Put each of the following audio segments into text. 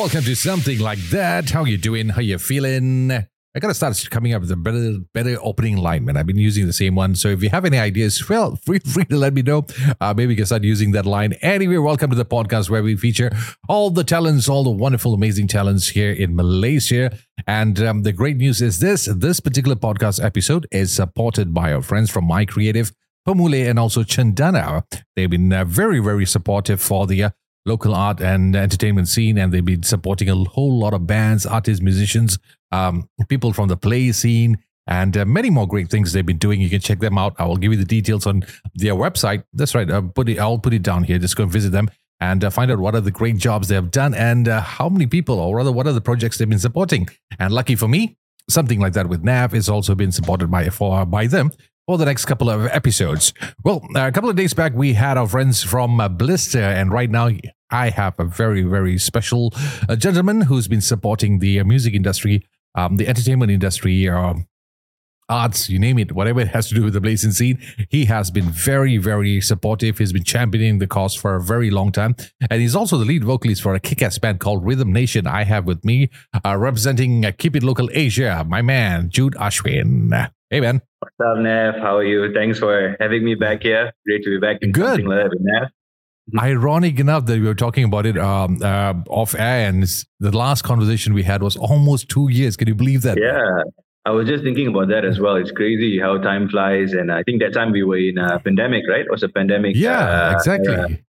Welcome to something like that. How you doing? How you feeling? I gotta start coming up with a better, better opening line, man. I've been using the same one. So if you have any ideas, feel free to let me know. Uh, maybe we can start using that line. Anyway, welcome to the podcast where we feature all the talents, all the wonderful, amazing talents here in Malaysia. And um, the great news is this: this particular podcast episode is supported by our friends from My Creative. Pemule and also Cendana. They've been uh, very, very supportive for the uh, local art and entertainment scene, and they've been supporting a whole lot of bands, artists, musicians, um, people from the play scene, and uh, many more great things they've been doing. You can check them out. I will give you the details on their website. That's right. I'll put it, I'll put it down here. Just go and visit them and uh, find out what are the great jobs they have done and uh, how many people, or rather, what are the projects they've been supporting. And lucky for me, something like that with NAV is also been supported by for by them for the next couple of episodes. Well, a couple of days back, we had our friends from uh, Blister, and right now I have a very, very special uh, gentleman who's been supporting the uh, music industry, um, the entertainment industry, uh, arts, you name it, whatever it has to do with the blazing scene. He has been very, very supportive. He's been championing the cause for a very long time. And he's also the lead vocalist for a kick ass band called Rhythm Nation. I have with me, uh, representing uh, Keep It Local Asia, my man, Jude Ashwin. Hey, man. What's up, Nev? How are you? Thanks for having me back here. Great to be back in Good. something like that. Ironic enough that we were talking about it um, uh, off air, and the last conversation we had was almost two years. Can you believe that? Yeah, I was just thinking about that as well. It's crazy how time flies, and I think that time we were in a pandemic, right? It was a pandemic. Yeah, uh, exactly.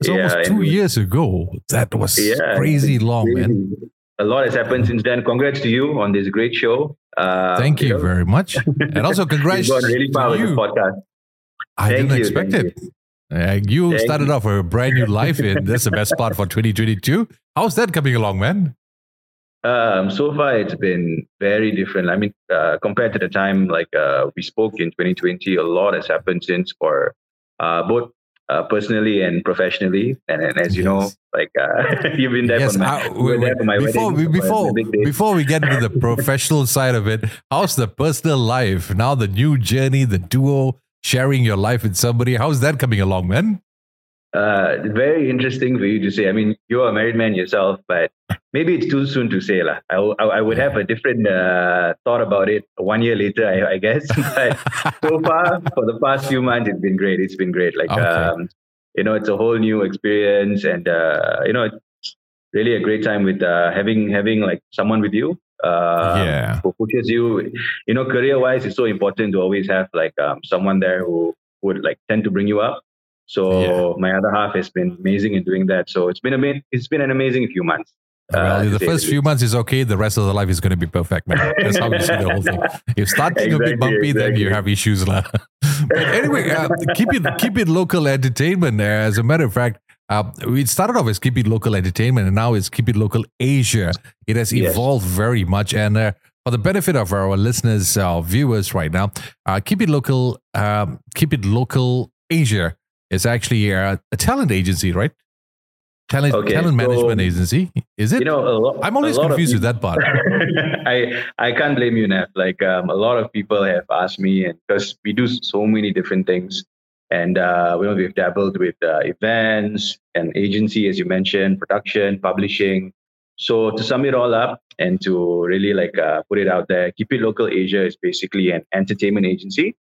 It's Yeah, almost two years ago. That was Yeah, crazy long, man. A lot has happened since then. Congrats to you on this great show. Uh, Thank you know, very much. And also, congrats You've gone really far to with you. podcast. I Thank didn't you, expect thank it. Uh, you Thank started you. off a brand new life, and that's the best part for 2022. How's that coming along, man? Um, so far, it's been very different. I mean, uh, compared to the time like uh, we spoke in 2020, a lot has happened since for uh, both uh, personally and professionally. And, and as you know, like uh, you've been there yes, for my, I- there for my before wedding, we, before before we get into the professional side of it, how's the personal life now? The new journey, the duo, sharing your life with somebody. How's that coming along, man? Uh, very interesting for you to say. I mean, you're a married man yourself, but maybe it's too soon to say. I, I, I would have a different uh, thought about it one year later, I, I guess. but so far, for the past few months, it's been great. It's been great. Like, Okay. um, you know, it's a whole new experience, and uh, you know, it's really a great time with uh, having having like someone with you. Uh, Yeah. who pushes you. You know, career wise, it's so important to always have like um, someone there who would like tend to bring you up. So Yeah. my other half has been amazing in doing that. So it's been a it's been an amazing few months. Well, Uh, the first few months is okay. The rest of the life is going to be perfect, man. That's how you see the whole thing. If starting a bit Exactly, bumpy, then you have issues, lah. but anyway, uh, keep it keep it local entertainment. Uh, as a matter of fact, uh, we started off as keep it local entertainment, and now it's keep it local Asia. It has Yes. evolved very much, and uh, for the benefit of our listeners, our viewers right now, uh, keep it local. Um, keep it local Asia is actually uh, a talent agency, right? Talent Okay, talent so- management agency. Is it? You know, a lot, I'm always a confused with that part. I I can't blame you, Nev. Like um, a lot of people have asked me, and because we do so many different things, and uh, you know we've dabbled with uh, events and agency, as you mentioned, production, publishing. So to sum it all up and to really like uh, put it out there, Keep It Local Asia is basically an entertainment agency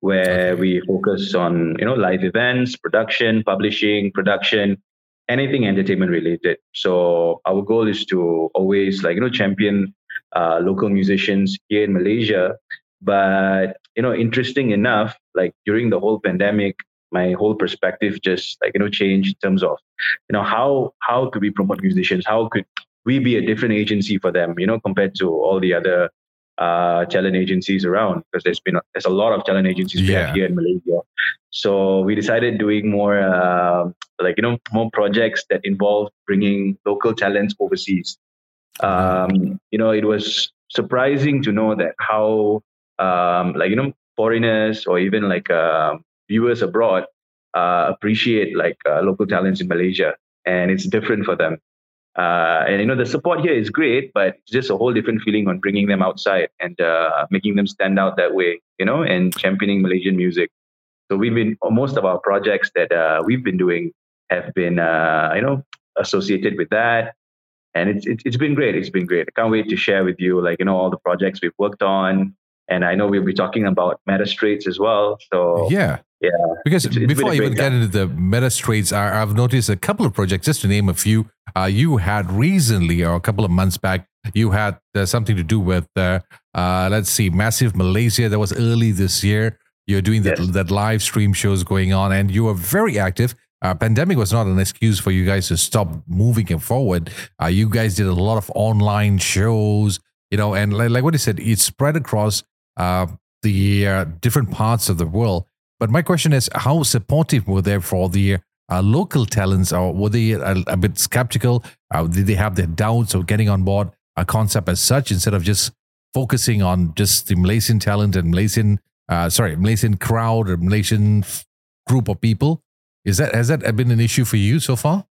where we focus on you know live events, production, publishing, production, anything entertainment related. So our goal is to always like you know champion uh, local musicians here in Malaysia. But you know, interesting enough, like during the whole pandemic, my whole perspective just like you know changed in terms of you know how how could we promote musicians? How could we be a different agency for them? You know, compared to all the other uh, talent agencies around, because there's been there's a lot of talent agencies we Yeah. have here in Malaysia. So we decided doing more uh, like you know more projects that involve bringing local talents overseas. Um, you know, it was surprising to know that how um, like you know foreigners or even like uh, viewers abroad uh, appreciate like uh, local talents in Malaysia, and it's different for them. Uh, and you know the support here is great, but it's just a whole different feeling on bringing them outside and uh, making them stand out that way, you know, and championing Malaysian music. So we've been most of our projects that uh, we've been doing have been uh, you know associated with that, and it's, it's it's been great. It's been great. I can't wait to share with you like you know all the projects we've worked on, and I know we'll be talking about Meta Straits as well. So yeah, yeah. Because it's, it's before I even get into the Meta Straits, I, have noticed a couple of projects. Just to name a few, uh, you had recently or a couple of months back, you had uh, something to do with uh, uh let's see, Massive Malaysia. That was early this year. You're doing that yes. that live stream shows going on, and you were very active. Uh, pandemic was not an excuse for you guys to stop moving it forward. Uh, you guys did a lot of online shows, you know, and like, like what he said, it spread across uh, the uh, different parts of the world. But my question is, how supportive were they for the uh, local talents, or were they a, a bit skeptical? Uh, did they have their doubts of getting on board a concept as such instead of just focusing on just the Malaysian talent and Malaysian, sorry, Malaysian crowd or Malaysian group of people? Is that has that been an issue for you so far?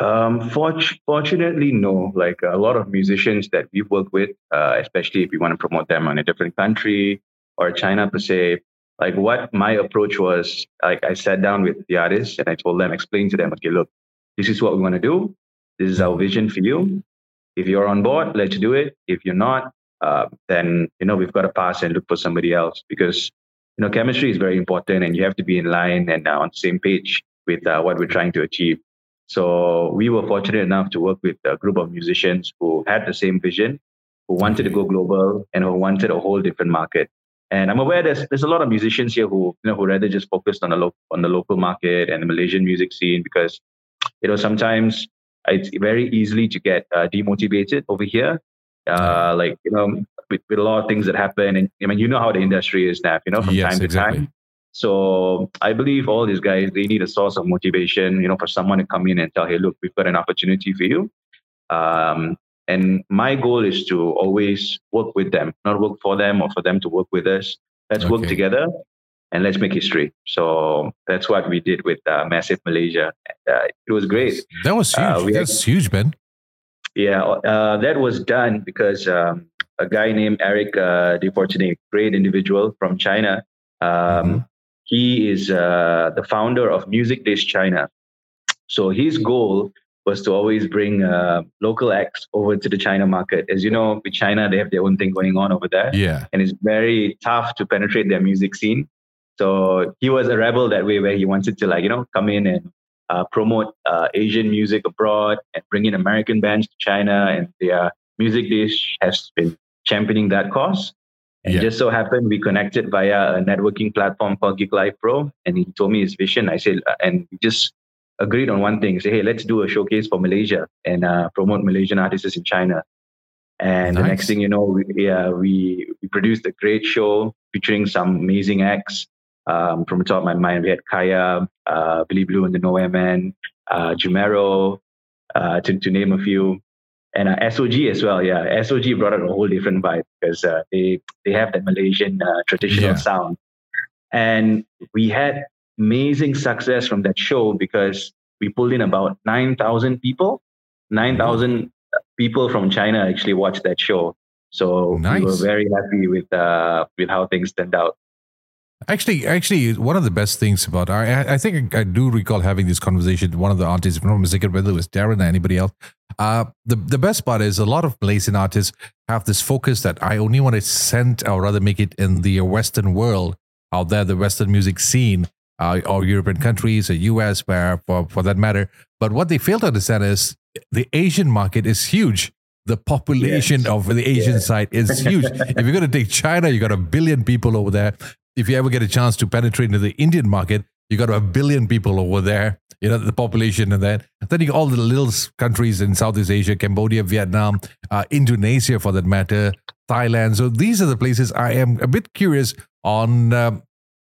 Um, fortunately, no. Like a lot of musicians that we've worked with, uh, especially if we want to promote them in a different country or China per se, like what my approach was, like I sat down with the artists and I told them, explain to them, okay, look, this is what we want to do. This is our vision for you. If you're on board, let's do it. If you're not, uh, then you know we've got to pass and look for somebody else because you know, chemistry is very important and you have to be in line and uh, on the same page with uh, what we're trying to achieve. So we were fortunate enough to work with a group of musicians who had the same vision, who wanted to go global and who wanted a whole different market. And I'm aware there's there's a lot of musicians here who you know who rather just focused on the lo- on the local market and the Malaysian music scene because you know sometimes it's very easily to get uh, demotivated over here. Uh, like you know with, with a lot of things that happen. And I mean, you know how the industry is now, you know, from yes, time to exactly. time. So I believe all these guys, they need a source of motivation, you know, for someone to come in and tell, hey, look, we've got an opportunity for you. Um, and my goal is to always work with them, not work for them or for them to work with us. Let's okay. work together and let's make history. So that's what we did with uh, Massive Malaysia. Uh, it was great. That was uh, huge. Uh, that's had, huge, Ben. Yeah, uh, that was done because um, a guy named Eric uh, de Fontenay, great individual from China. Um, mm-hmm. He is uh, the founder of MusicDish China. So his goal was to always bring uh, local acts over to the China market. As you know, with China, they have their own thing going on over there. Yeah. And it's very tough to penetrate their music scene. So he was a rebel that way, where he wanted to like, you know, come in and uh, promote uh, Asian music abroad and bring in American bands to China. And their music dish has been championing that cause. And yeah. just so happened we connected via a networking platform called Gig Live Pro, and he told me his vision. I said, uh, and we just agreed on one thing: say, hey, let's do a showcase for Malaysia and uh, promote Malaysian artists in China. And nice. the next thing you know, we, yeah, we we produced a great show featuring some amazing acts. Um, from the top of my mind, we had Kaya, uh, Billy Blue and the Nowhere Man, uh, Jumero, uh, to, to name a few and uh, SOG as well. Yeah, SOG brought out a whole different vibe because uh, they they have that Malaysian uh, traditional yeah. sound, and we had amazing success from that show because we pulled in about nine thousand people. Nine thousand people from China actually watched that show, so nice. we were very happy with uh, with how things turned out. Actually, actually, one of the best things about I, I think I do recall having this conversation. One of the artists, from I'm whether it was Darren or anybody else. Uh, the the best part is a lot of Malaysian artists have this focus that I only want to send or rather make it in the Western world out there, the Western music scene, uh, or European countries or US, where for for that matter. But what they fail to understand is the Asian market is huge the population yes. of the Asian yeah. side is huge. if you're going to take China, you got a billion people over there if you ever get a chance to penetrate into the Indian market, you got a billion people over there, you know, the population and that. Then you all the little countries in Southeast Asia, Cambodia, Vietnam, uh, Indonesia for that matter, Thailand. So these are the places I am a bit curious on um,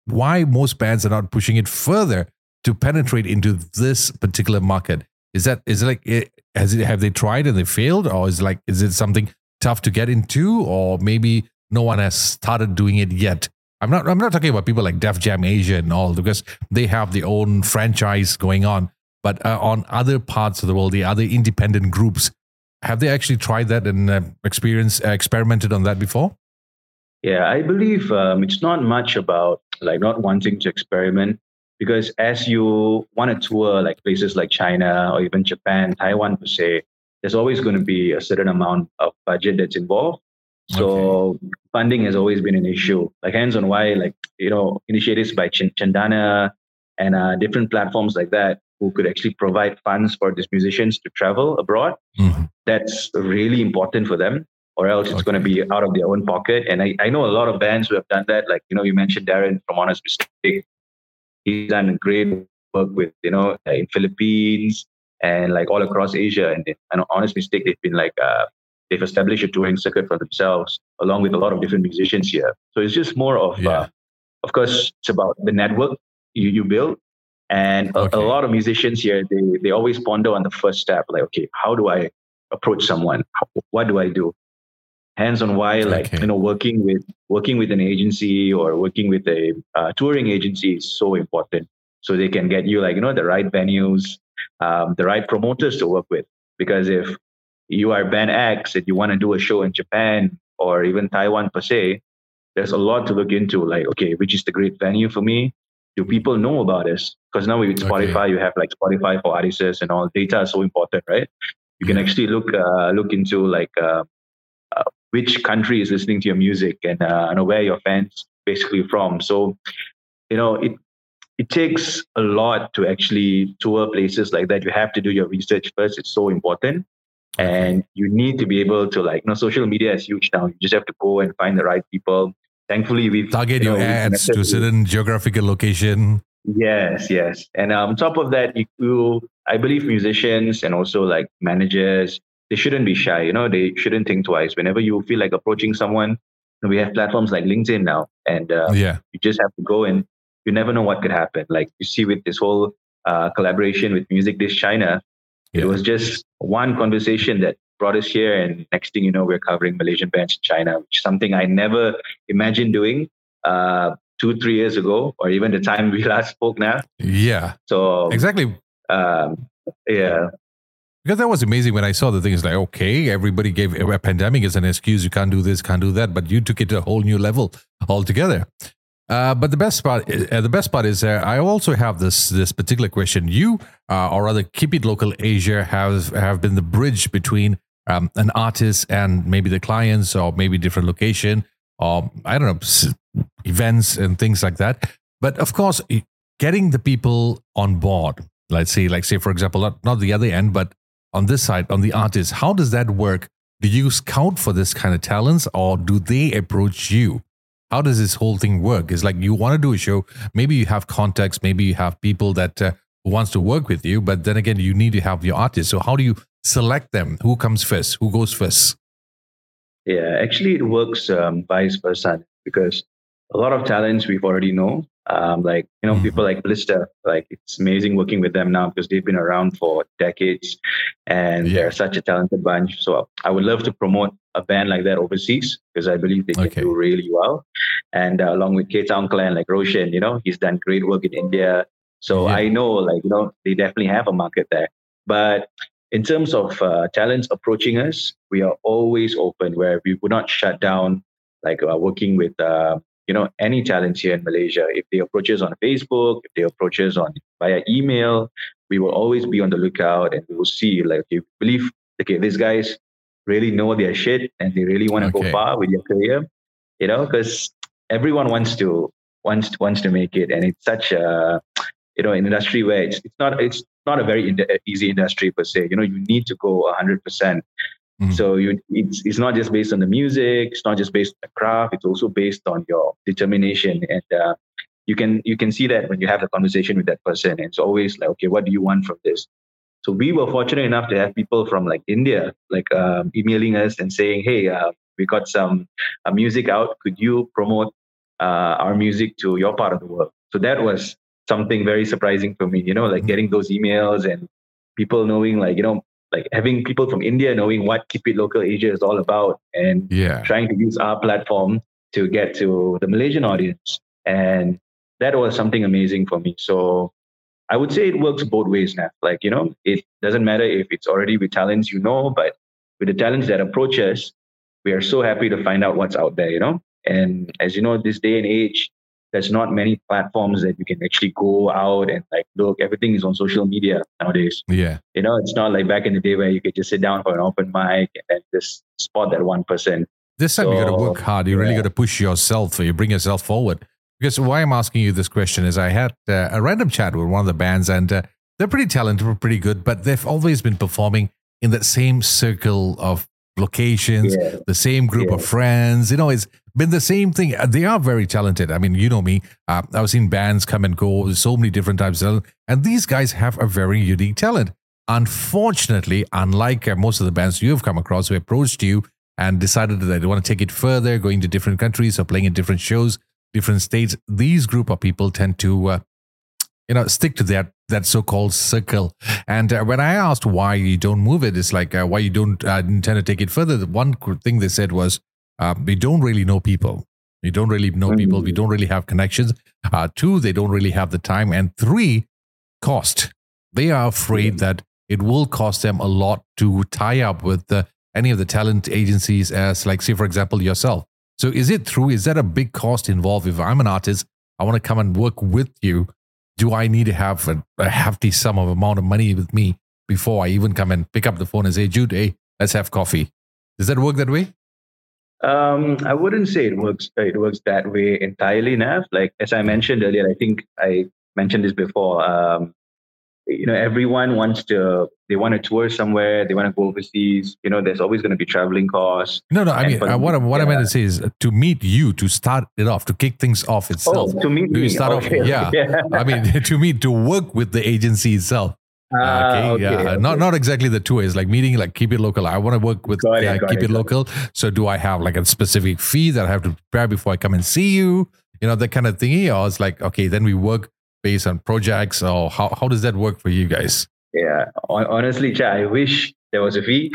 why most bands are not pushing it further to penetrate into this particular market. Is that is it like eh, has it have they tried and they failed, or is like is it something tough to get into, or maybe no one has started doing it yet? I'm not I'm not talking about people like Def Jam Asia and all because they have their own franchise going on. But uh, on other parts of the world, the other independent groups, have they actually tried that and uh, experience uh, experimented on that before? Yeah, I believe um, it's not much about like not wanting to experiment because as you want to tour like places like China or even Japan, Taiwan per se, there's always going to be a certain amount of budget that's involved. So okay. funding has always been an issue. Like Hands on Why, like you know, initiatives by Ch- Cendana and uh, different platforms like that who could actually provide funds for these musicians to travel abroad. Mm-hmm. That's really important for them, or else it's okay. going to be out of their own pocket. And I, I know a lot of bands who have done that. Like, you know, you mentioned Darren from Honest Mistake. He's done great work with, you know, in Philippines and like all across Asia. And, and Honest Mistake, they've been like, uh, they've established a touring circuit for themselves along with a lot of different musicians here. So it's just more of, yeah. uh, of course, it's about the network you, you build and okay. a, a, lot of musicians here, they, they always ponder on the first step, like, okay, how do I approach someone? What do I do? Hands on why, like okay. you know, working with working with an agency or working with a uh, touring agency is so important. So they can get you like you know the right venues, um, the right promoters to work with. Because if you are band X and you want to do a show in Japan or even Taiwan per se, there's a lot to look into. Like, okay, which is the great venue for me? do people know about this? Because now with Spotify, okay. you have like Spotify for artists and all. Data is so important, right? You can actually look uh, look into like uh, uh, which country is listening to your music and uh, know where your fans basically from. So, you know, it it takes a lot to actually tour places like that. You have to do your research first. It's so important. And you need to be able to like, you know, social media is huge now. You just have to go and find the right people. Thankfully we've target you know, your ads to a certain geographical location. Yes yes. And um, on top of that you, i believe musicians and also like managers they shouldn't be shy. You know they shouldn't think twice. Whenever you feel like approaching someone we have platforms like linkedin now. And uh, yeah. you just have to go and you never know what could happen. Like you see with this whole uh, collaboration with music dish china yeah. it was just one conversation that brought us here. And next thing you know, we're covering Malaysian bands in China, which is something I never imagined doing uh, two, three years ago, or even the time we last spoke now. Yeah. So exactly. Um, yeah. Because that was amazing when I saw the thing. It's like, okay, everybody gave a pandemic as an excuse. You can't do this, can't do that. But you took it to a whole new level altogether. Uh, but the best part, uh, the best part is, uh, I also have this this particular question. You, uh, or rather, Keep It Local Asia, have have been the bridge between um, an artist and maybe the clients, or maybe different location, or I don't know, events and things like that. But of course, getting the people on board. Let's say, like say for example, not, not the other end, but on this side, on the artist. How does that work? Do you scout for this kind of talents, or do they approach you? How does this whole thing work? It's like you want to do a show, maybe you have contacts, maybe you have people that uh, wants to work with you, but then again, you need to have your artists. So how do you select them? Who comes first? Who goes first? Yeah, actually, it works um, vice versa because a lot of talents we've already know. Um, like you know, mm-hmm. people like Blister, like it's amazing working with them now because they've been around for decades, and yeah. they're such a talented bunch. So I would love to promote a band like that overseas because I believe they can okay. do really well. And uh, along with K Town Clan, like Roshan, you know, he's done great work in India. So yeah. I know, like you know, they definitely have a market there. But in terms of uh, talents approaching us, we are always open where we would not shut down like uh, working with uh, you know any talents here in Malaysia. If they approach us on Facebook, if they approach us on via email, we will always be on the lookout and we will see like if you believe okay these guys really know their shit and they really want to okay. go far with their career, you know, because everyone wants to wants wants to make it, and it's such a you know an industry where it's it's not it's not a very easy industry per se. You know, you need to go hundred percent Mm-hmm. So you, it's, it's not just based on the music, it's not just based on the craft, it's also based on your determination. And uh, you can you can see that when you have a conversation with that person. And it's always like, okay, what do you want from this? So we were fortunate enough to have people from like India, like um, emailing us and saying, hey, uh, we got some uh, music out. Could you promote uh, our music to your part of the world? So that was something very surprising for me, you know, like mm-hmm. getting those emails and people knowing like, you know, like having people from India knowing what Keep It Local Asia is all about and yeah. trying to use our platform to get to the Malaysian audience. And that was something amazing for me. So I would say it works both ways now. Like, you know, it doesn't matter if it's already with talents you know, but with the talents that approach us, we are so happy to find out what's out there, you know? And as you know, this day and age, there's not many platforms that you can actually go out and like look. Everything is on social media nowadays. Yeah. You know, it's not like back in the day where you could just sit down for an open mic and just spot that one person. This time so, you got to work hard. You yeah. really got to push yourself. Or you bring yourself forward. Because why I'm asking you this question is I had uh, a random chat with one of the bands and uh, they're pretty talented, pretty good, but they've always been performing in that same circle of locations, yeah. the same group yeah. of friends. You know, it's been the same thing. Uh, they are very talented. I mean, you know me. Uh, I've seen bands come and go, so many different types of and these guys have a very unique talent. Unfortunately, unlike uh, most of the bands you've come across who approached you and decided that they want to take it further, going to different countries or playing in different shows, different states, these group of people tend to, uh, you know, stick to that that so-called circle. And uh, when I asked why you don't move it, it's like uh, why you don't uh, intend to take it further. The one thing they said was uh, we don't really know people. We don't really know mm-hmm. people. We don't really have connections. Uh, two, they don't really have the time. And three, cost. They are afraid that it will cost them a lot to tie up with the, any of the talent agencies, as like, say, for example, yourself. So is it true? Is that a big cost involved? If I'm an artist, I want to come and work with you. Do I need to have a, a hefty sum of amount of money with me before I even come and pick up the phone and say, Jude, hey, let's have coffee? Does that work that way? Um, I wouldn't say it works. It works that way entirely, Nav. Like as I mentioned earlier, I think I mentioned this before. Um, you know, everyone wants to. They want to tour somewhere. They want to go overseas. You know, there's always going to be traveling costs. No, no. I mean, uh, what, I, what yeah. I meant to say is uh, to meet you to start it off, to kick things off itself. Oh, to meet me. start okay, off, yeah. yeah. I mean, to meet to work with the agency itself. Ah, okay, okay, yeah, okay. not not exactly the two ways. like meeting, like keep it local. I want to work with it, keep it, it local. So do I have like a specific fee that I have to prepare before I come and see you? You know that kind of thingy. Or it's like okay, then we work based on projects. Or how how does that work for you guys? Yeah, honestly, Cha, I wish there was a fee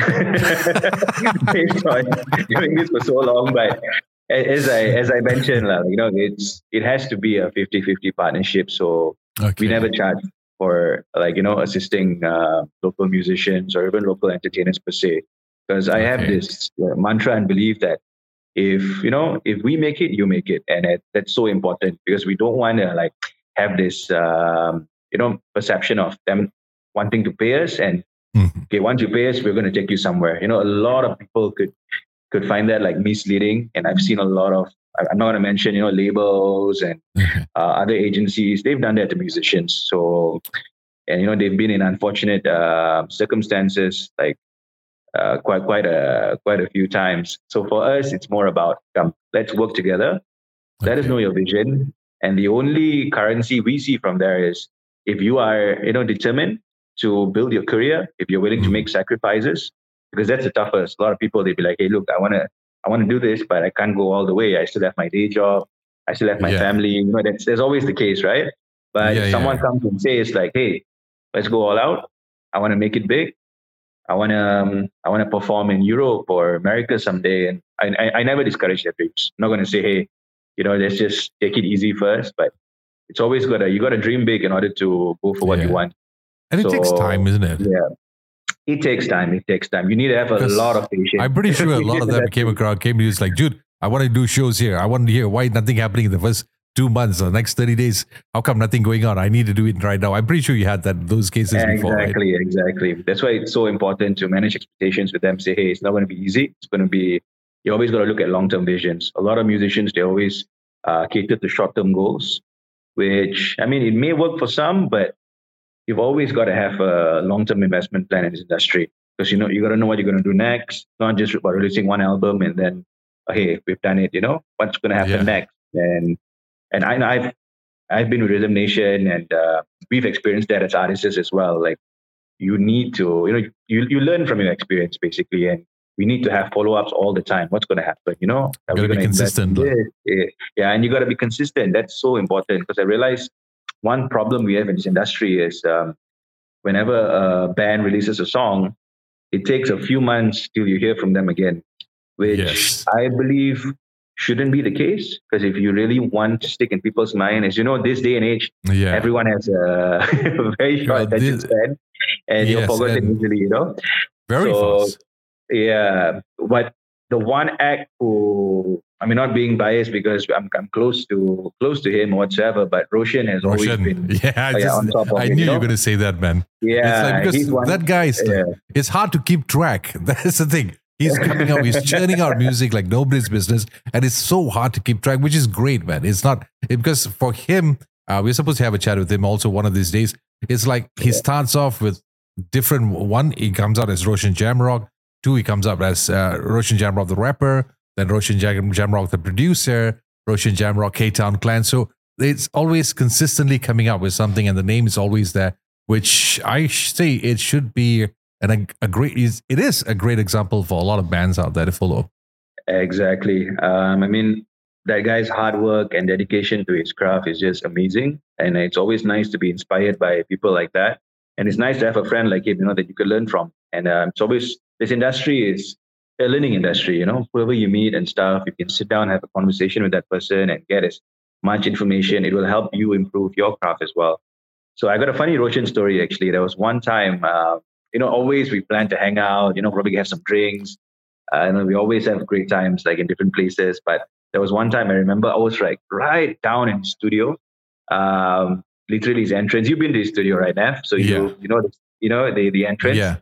based on doing this for so long, but as I as I mentioned, you know, it's it has to be a 50-50 partnership. So okay. we never charge for like you know assisting uh, local musicians or even local entertainers per se. Because i have this uh, mantra and belief that if you know if we make it you make it. And it, that's so important because we don't want to like have this um, you know perception of them wanting to pay us and mm-hmm. okay once you pay us we're going to take you somewhere. You know a lot of people could could find that like misleading and i've seen a lot of I'm not going to mention, you know, labels and uh, other agencies. They've done that to musicians. So, and you know, they've been in unfortunate uh, circumstances, like uh, quite quite a quite a few times. So for us, it's more about come, let's work together. Okay. Let us know your vision, and the only currency we see from there is if you are, you know, determined to build your career, if you're willing mm-hmm. to make sacrifices, because that's the toughest. A lot of people they'd be like, "Hey, look, I want to I want to do this, but I can't go all the way. I still have my day job. I still have my yeah. family. You know, that's, that's always the case, right? But yeah, someone yeah. comes and says like, "Hey, let's go all out. I want to make it big. I want to um, I want to perform in Europe or America someday." And I, I, I never discourage their dreams. I'm not going to say, "Hey, you know, let's just take it easy first. But it's always got to you got to dream big in order to go for what you want. And it takes time, isn't it? Yeah. It takes time. It takes time. You need to have a lot of patience. I'm pretty sure a lot of them came across, came to you, it's like, dude, I want to do shows here. I want to hear why nothing happening in the first two months or next 30 days. How come nothing going on? I need to do it right now. I'm pretty sure you had that those cases exactly, before. Exactly, right? exactly. That's why it's so important to manage expectations with them. Say, hey, it's not going to be easy. It's going to be, you always got to look at long term visions. A lot of musicians, they always uh, cater to short term goals, which, I mean, it may work for some, but you've always got to have a long term investment plan in this industry. Because you know you got to know what you're going to do next. Not just about releasing one album and then okay we've done it you know? What's going to happen yeah. next? And and I, have I've been with Rhythm Nation and uh, we've experienced that as artists as well. Like you need to you know you, you learn from your experience basically and we need to have follow-ups all the time. What's going to happen you know? Are we going to be consistent yeah, yeah and you got to be consistent. That's so important because i realize one problem we have in this industry is um, whenever a band releases a song it takes a few months till you hear from them again, which yes. I believe shouldn't be the case because if you really want to stick in people's mind, as you know, this day and age, yeah. everyone has a very short attention span, and yes, you're forgotten easily, you know. Very so, fast. Yeah, but the one act who I mean, not being biased because I'm, I'm close to close to him whatsoever, but Roshan has Roshan. always been Yeah, I, oh, yeah, on top of I knew you you know? were going to say that, man. yeah. it's like because that guy is yeah. it's hard to keep track. That's the thing. He's coming out, he's churning out music like nobody's business, and it's so hard to keep track, which is great, man. It's not it, because for him, uh, we're supposed to have a chat with him also one of these days. It's like he starts off with different. One, he comes out as Roshan Jamrock. Two, he comes up as uh, Roshan Jamrock the rapper. Then Roshan Jam- Jamrock the producer. Roshan Jamrock K Town Clan. So it's always consistently coming up with something, and the name is always there. Which I say it should be and a, great it is a great example for a lot of bands out there to follow. Exactly. Um, I mean, that guy's hard work and dedication to his craft is just amazing. And it's always nice to be inspired by people like that. And it's nice to have a friend like him, you know, that you could learn from. And um, it's always, this industry is a learning industry, you know, whoever you meet and stuff, you can sit down, have a conversation with that person and get as much information. It will help you improve your craft as well. So I got a funny Roshan story actually. There was one time, uh, you know, always we plan to hang out, you know, probably have some drinks. Uh, you know, we always have great times like in different places. But there was one time I remember I was like right down in the studio, um, literally his entrance. You've been to his studio, right, Nev? So you Yeah. you know the, you know the the entrance. Yeah.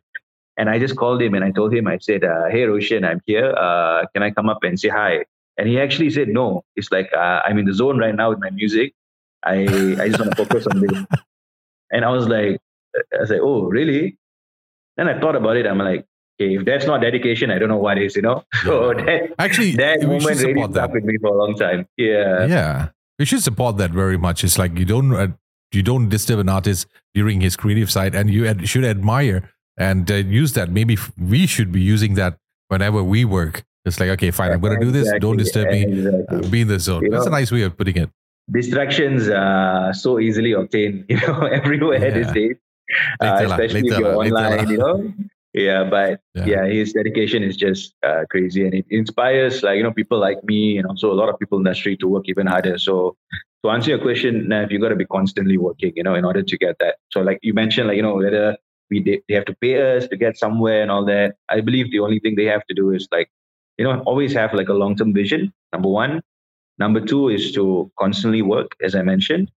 And I just called him and I told him I said, uh, "Hey Roshan, I'm here. Uh, can I come up and say hi?" And he actually said, "No." It's like uh, I'm in the zone right now with my music. I I just want to focus on this. And I was like, I said, like, "Oh, really?" Then I thought about it. I'm like, okay, if that's not dedication, I don't know what is, you know? So that, Actually, that moment really support stuck that. with me for a long time. Yeah. Yeah, we should support that very much. It's like you don't uh, you don't disturb an artist during his creative side, and you ad- should admire and uh, use that. Maybe we should be using that whenever we work. It's like okay, fine, I'm going to do this. Don't disturb me. exactly. Uh, be in the zone. You That's a nice way of putting it. Distractions are so easily obtained, you know, everywhere Yeah. these days. Uh, especially if you're online, you know. Yeah, but Yeah. yeah. his dedication is just uh, crazy, and it inspires like you know people like me and also a lot of people in the industry to work even harder. So to answer your question, Nav, you got to be constantly working, you know, in order to get that. So like you mentioned, like you know whether we they, they have to pay us to get somewhere and all that. I believe the only thing they have to do is like you know always have like a long term vision. Number one, number two is to constantly work, as I mentioned,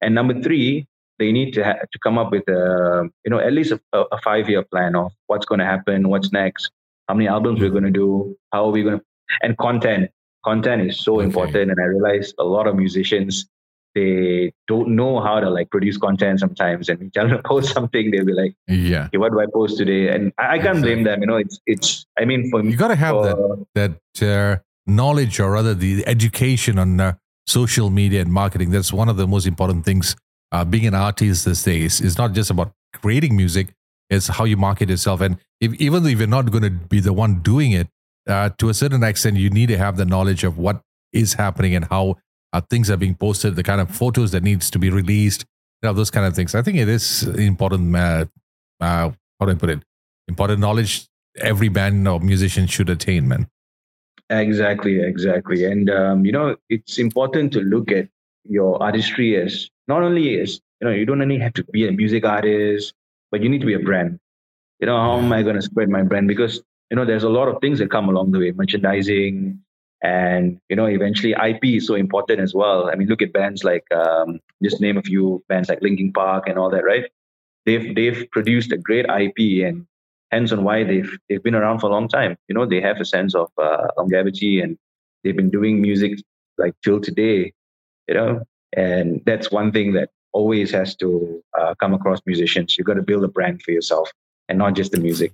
and number three they need to ha- to come up with a you know at least a, a five year plan of what's going to happen, what's next, how many albums we're mm. going to do, how are we going to, and content. Content is so Okay. important, and I realize a lot of musicians they don't know how to like produce content sometimes, and tell them to post something, they'll be like, Yeah, "Okay, what do I post today?" And I, I can't blame them. You know, it's it's. I mean, for you got to have that for- that uh, knowledge or rather the education on uh, social media and marketing that's one of the most important things uh, being an artist these days is not just about creating music it's how you market yourself and if, even though if you're not going to be the one doing it uh, to a certain extent you need to have the knowledge of what is happening and how uh, things are being posted the kind of photos that needs to be released you know those kind of things i think it is important uh, uh, how do i put it important knowledge every band or musician should attain man Exactly, exactly. And um, you know, it's important to look at your artistry as not only as you know, you don't only have to be a music artist, but you need to be a brand. You know, how am I going to spread my brand? Because you know, there's a lot of things that come along the way, merchandising, and you know, eventually IP is so important as well. I mean, look at bands like um, just name a few bands like Linkin Park and all that, right? They've they've produced a great IP and hence on why they've they've been around for a long time. You know, they have a sense of uh, longevity and they've been doing music like till today. You know, and that's one thing that always has to uh, come across musicians. you've got to build a brand for yourself and not just the music.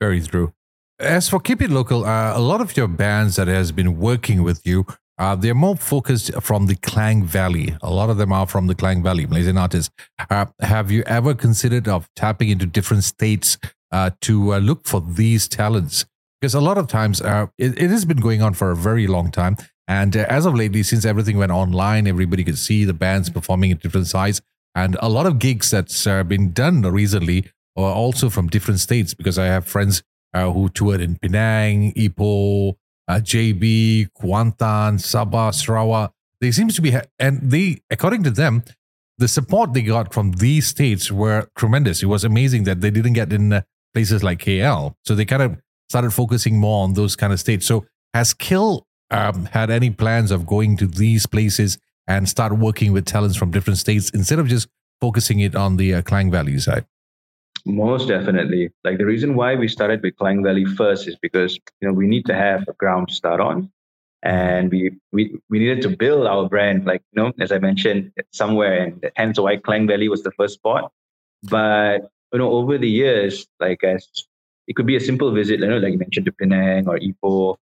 Very true. As for keep it local, uh, a lot of your bands that has been working with you, uh, they're more focused from the Klang Valley. A lot of them are from the Klang Valley, Malaysian artists. Uh, have you ever considered of tapping into different states uh, to uh, look for these talents? Because a lot of times uh, it, it has been going on for a very long time. And as of lately, since everything went online, everybody could see the bands performing at different sites. And a lot of gigs that's been done recently are also from different states because I have friends who toured in Penang, Ipoh, uh, JB, Kuantan, Sabah, Sarawak. They seems to be, ha- and they, according to them, the support they got from these states were tremendous. It was amazing that they didn't get in uh, places like KL. So they kind of started focusing more on those kind of states. So has KIL um, had any plans of going to these places and start working with talents from different states instead of just focusing it on the uh, Klang Valley side? Most definitely. Like the reason why we started with Klang Valley first is because you know we need to have a ground to start on, and we we we needed to build our brand. Like you know, as I mentioned, somewhere, and hence why Klang Valley was the first spot. But you know, over the years, like as it could be a simple visit, you know, like you mentioned to Penang or Ipoh.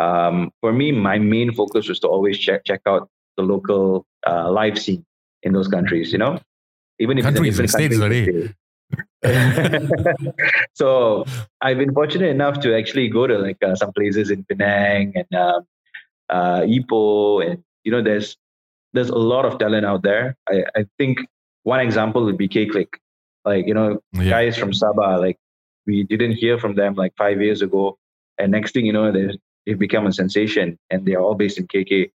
Um, for me, my main focus was to always check check out the local uh, live scene in those countries. You know, even if countries it's a different country, so I've been fortunate enough to actually go to like uh, some places in Penang and um, uh, Ipoh, and you know, there's there's a lot of talent out there. I, I think one example would be K-Clique, like you know, yeah. guys from Sabah. Like we didn't hear from them like five years ago, and next thing you know, they they've become a sensation, and they are all based in KK.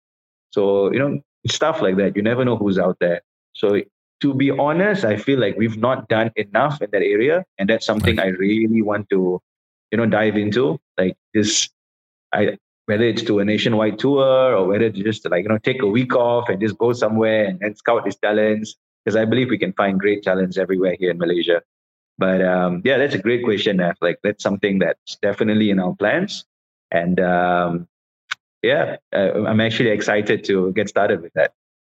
So you know, stuff like that. You never know who's out there. So to be honest, I feel like we've not done enough in that area, and that's something right. I really want to, you know, dive into. Like this, I whether it's to a nationwide tour or whether to just like you know take a week off and just go somewhere and, and scout these talents because I believe we can find great talents everywhere here in Malaysia. But um, yeah, that's a great question. Naf. Like that's something that's definitely in our plans, and um, yeah, uh, I'm actually excited to get started with that.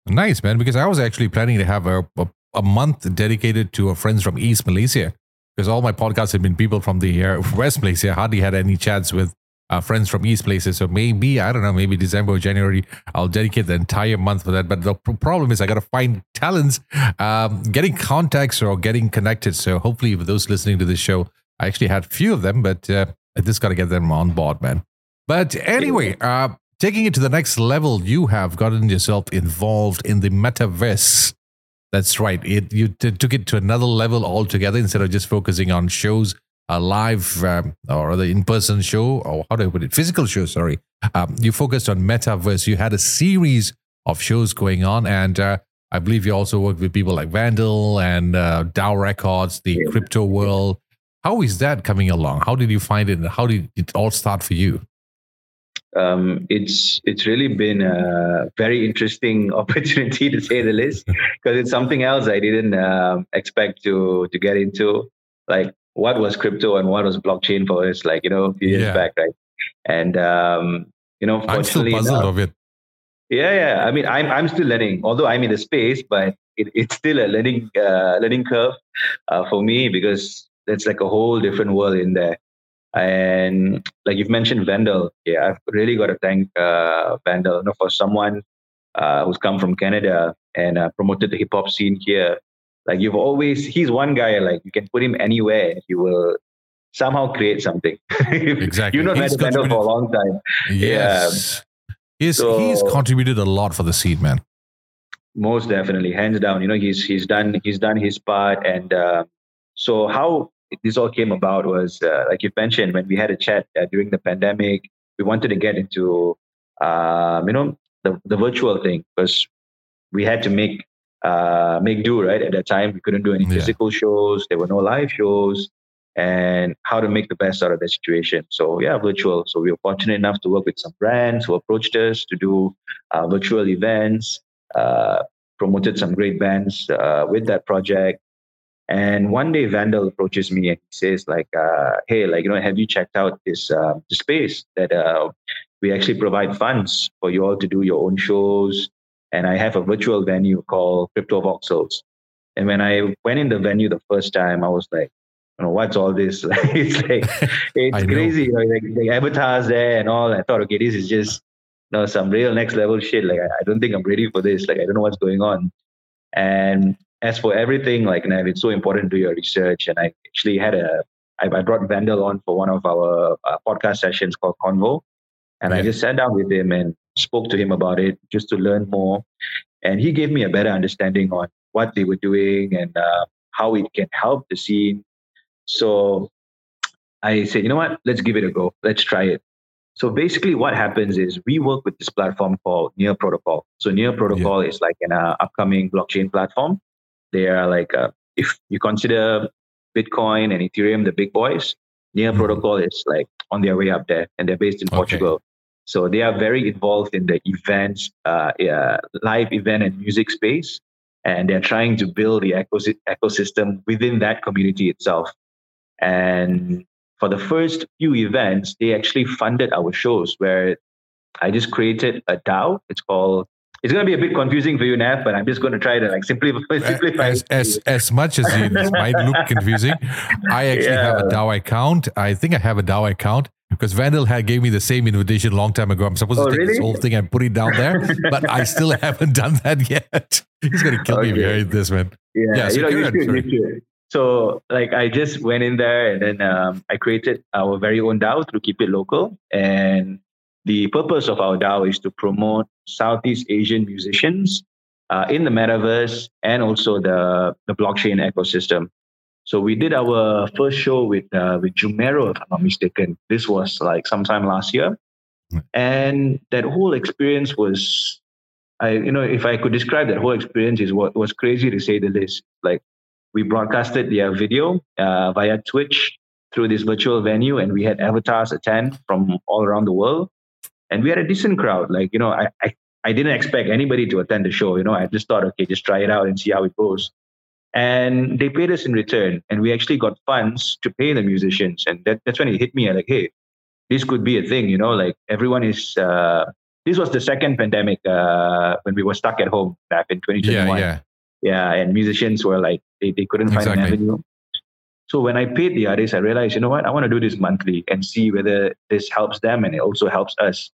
Nice, man. Because I was actually planning to have a, a, a month dedicated to friends from East Malaysia. Because all my podcasts have been people from the uh, West Malaysia. Hardly had any chats with uh, friends from East places. So maybe, I don't know, maybe December or January, I'll dedicate the entire month for that. But the problem is I got to find talents, um, getting contacts or getting connected. So hopefully, for those listening to this show, I actually had a few of them, but uh, I just got to get them on board, man. But anyway, uh, Taking it to the next level, you have gotten yourself involved in the metaverse. That's right. It, you t- took it to another level altogether instead of just focusing on shows, a live um, or the in-person show, or how do I put it, physical show. Sorry, um, you focused on metaverse. You had a series of shows going on, and uh, I believe you also worked with people like Vandal and uh, DAO Records, the crypto world. How is that coming along? How did you find it? And how did it all start for you? Um, it's it's really been a very interesting opportunity to say the least because it's something else I didn't uh, expect to to get into. Like what was crypto and what was blockchain for us, like you know, a few years yeah. back, right? And um, you know, I'm still puzzled of it. Yeah, yeah. I mean, I'm I'm still learning, although I'm in the space, but it, it's still a learning uh, learning curve uh, for me because it's like a whole different world in there. And like you've mentioned Vandal, yeah, I've really got to thank uh, Vandal you know, for someone uh, who's come from Canada and uh, promoted the hip hop scene here. Like you've always, he's one guy. Like you can put him anywhere, he will somehow create something. exactly. you know Vandal for a long time. Yes. Yeah. He's, so, he's contributed a lot for the scene, man. Most definitely, hands down. You know, he's he's done he's done his part, and uh, so how this all came about was uh, like you mentioned when we had a chat uh, during the pandemic. We wanted to get into um, you know the, the virtual thing because we had to make uh, make do right at that time. We couldn't do any yeah. physical shows. There were no live shows, and how to make the best out of the situation. So yeah, virtual. So we were fortunate enough to work with some brands who approached us to do uh, virtual events. Uh, promoted some great bands uh, with that project and one day Vandal approaches me and he says, like, uh, hey, like, you know, have you checked out this, uh, space that uh, we actually provide funds for you all to do your own shows? And I have a virtual venue called Cryptovoxels. And when I went in the venue the first time, I was like, you know, what's all this? it's like, it's crazy. You know, like the avatars there and all. I thought, okay, this is just, you know, some real next level shit. Like, I, I don't think I'm ready for this. Like, I don't know what's going on. And as for everything, like Nav, it's so important to do your research. And I actually had a, I, I brought Vandal on for one of our uh, podcast sessions called Convo. And yeah. I just sat down with him and spoke to him about it just to learn more. And he gave me a better understanding on what they were doing and uh, how it can help the scene. So I said, you know what? Let's give it a go. Let's try it. So basically, what happens is we work with this platform called Near Protocol. So Near Protocol yeah. is like an uh, upcoming blockchain platform they are like, uh, if you consider Bitcoin and Ethereum the big boys, Near mm-hmm. Protocol is like on their way up there, and they're based in okay. Portugal. So they are very involved in the events, uh, uh, live event and music space, and they're trying to build the ecosystem within that community itself. And for the first few events, they actually funded our shows where I just created a DAO. It's called it's going to be a bit confusing for you, Nav, but I'm just going to try to like simplify. simplify as, as, as much as it might look confusing, I actually yeah. have a DAO account. I think I have a DAO account because Vandal had gave me the same invitation a long time ago. I'm supposed oh, to take really? this whole thing and put it down there, but I still haven't done that yet. He's going to kill okay. me if you this, man. Yeah, yeah so you know, you should, you should. So, like, I just went in there and then um, I created our very own DAO through Keep It Local. And the purpose of our DAO is to promote Southeast Asian musicians uh, in the metaverse and also the, the blockchain ecosystem. So we did our first show with uh, with Jumero, if I'm not mistaken. This was like sometime last year, and that whole experience was, I you know, if I could describe that whole experience, is what was crazy to say the least. Like we broadcasted the uh, video uh, via Twitch through this virtual venue, and we had avatars attend from all around the world and we had a decent crowd. Like you know, I, I I didn't expect anybody to attend the show. You know, I just thought, okay, just try it out and see how it goes. And they paid us in return, and we actually got funds to pay the musicians. And that, that's when it hit me. I'm like, hey, this could be a thing. You know, like everyone is. Uh, this was the second pandemic uh, when we were stuck at home back in 2021. Yeah, yeah. Yeah, and musicians were like they, they couldn't find exactly. an avenue. So when I paid the artists, I realized, you know what, I want to do this monthly and see whether this helps them and it also helps us.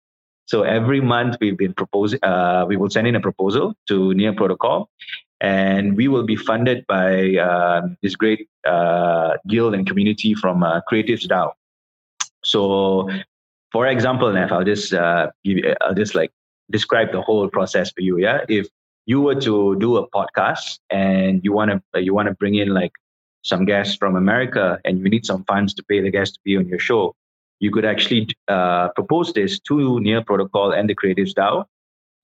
So every month we've been proposing, uh, we will send in a proposal to Near Protocol, and we will be funded by uh, this great uh, guild and community from uh, Creatives DAO. So, for example, Nav, I'll just uh, give you, I'll just like describe the whole process for you. Yeah, if you were to do a podcast and you want to you want to bring in like some guests from America and you need some funds to pay the guests to be on your show, you could actually uh, propose this to Near Protocol and the Creatives DAO.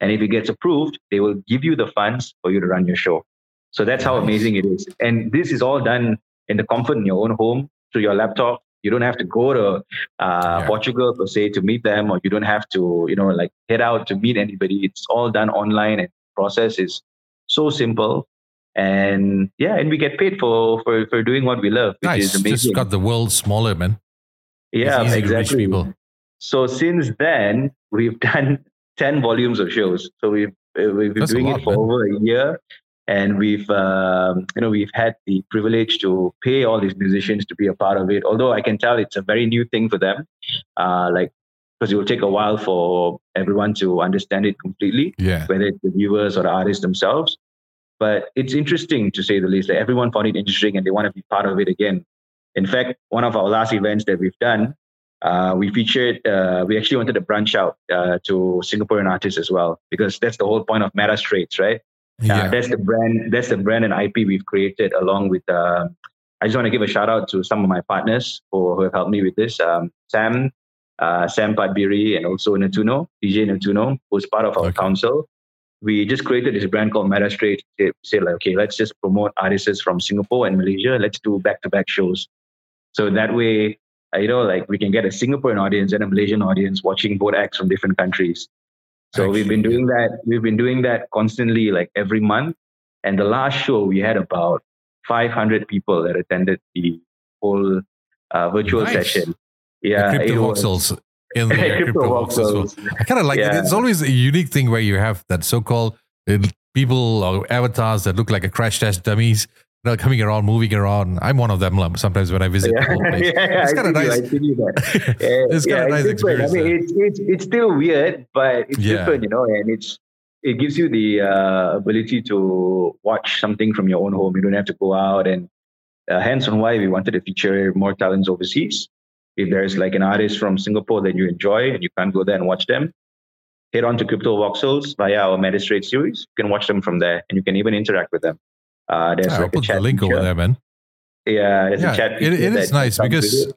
And if it gets approved, they will give you the funds for you to run your show. So that's how amazing it is. And this is all done in the comfort in your own home through your laptop. You don't have to go to uh, yeah. Portugal per se to meet them, or you don't have to, you know, like head out to meet anybody. It's all done online, and process is so simple. And yeah, and we get paid for for for doing what we love, which nice. is amazing. Just got the world smaller, man. Yeah, exactly. people. So since then, we've done 10 volumes of shows. So we've, uh, we've been That's doing lot, it for man. over a year. And we've, um, you know, we've had the privilege to pay all these musicians to be a part of it. Although I can tell it's a very new thing for them, uh, like because it will take a while for everyone to understand it completely. Yeah. Whether it's the viewers or the artists themselves. But it's interesting to say the least. That everyone found it interesting and they want to be part of it again. In fact, one of our last events that we've done, uh, we featured, uh, we actually wanted to branch out uh, to Singaporean artists as well, because that's the whole point of Meta Straits, right? Uh, yeah. that's the brand, that's the brand and IP we've created along with, um, I just want to give a shout out to some of my partners who, who have helped me with this. Um, Sam, uh, Sam Padbiri, and also Natuno, DJ Natuno, who's part of our okay. council we just created this brand called Meta Straits. Say like, okay, let's just promote artists from Singapore and Malaysia. Let's do back-to-back shows. So that way, uh, you know, like we can get a Singaporean audience and a Malaysian audience watching both acts from different countries. So Actually, we've been doing yeah. that. We've been doing that constantly, like every month. And the last show, we had about 500 people that attended the whole uh, virtual nice. session. Yeah, the Cryptovoxels in the crypto, Cryptovoxels. Well. I kind of like yeah. it. It's always a unique thing where you have that so-called uh, people or avatars that look like a crash test dummies coming around, moving around. I'm one of them sometimes when I visit yeah. the whole place. yeah, it's kind of nice. it's kind of nice experience. I mean, it's, it's, it's still weird, but it's yeah. different, you know, and it's it gives you the uh, ability to watch something from your own home. You don't have to go out and uh, hence on why we wanted to feature more talents overseas. If there's like an artist from Singapore that you enjoy and you can't go there and watch them, head on to Cryptovoxels via our Meta Straits series. You can watch them from there and you can even interact with them. Uh, there's yeah, like I'll put the link over there, man. Yeah, there's yeah, a chat. It, it is nice because,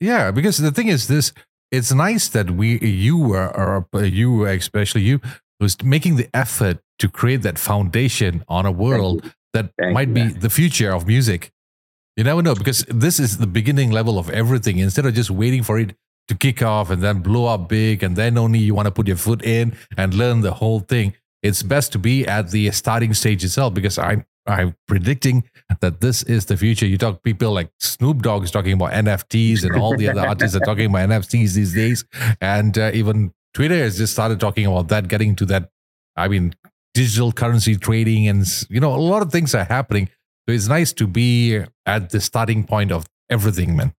yeah, because the thing is this. It's nice that we, you are, or you especially you, was making the effort to create that foundation on a world that Thank might you, be man. the future of music. You never know because this is the beginning level of everything. Instead of just waiting for it to kick off and then blow up big, and then only you want to put your foot in and learn the whole thing. It's best to be at the starting stage itself because I'm I'm predicting that this is the future. You talk people like Snoop Dogg is talking about NFTs, and all the other artists are talking about NFTs these days, and uh, even Twitter has just started talking about that, getting to that. I mean, digital currency trading, and you know, a lot of things are happening. So it's nice to be at the starting point of everything, man.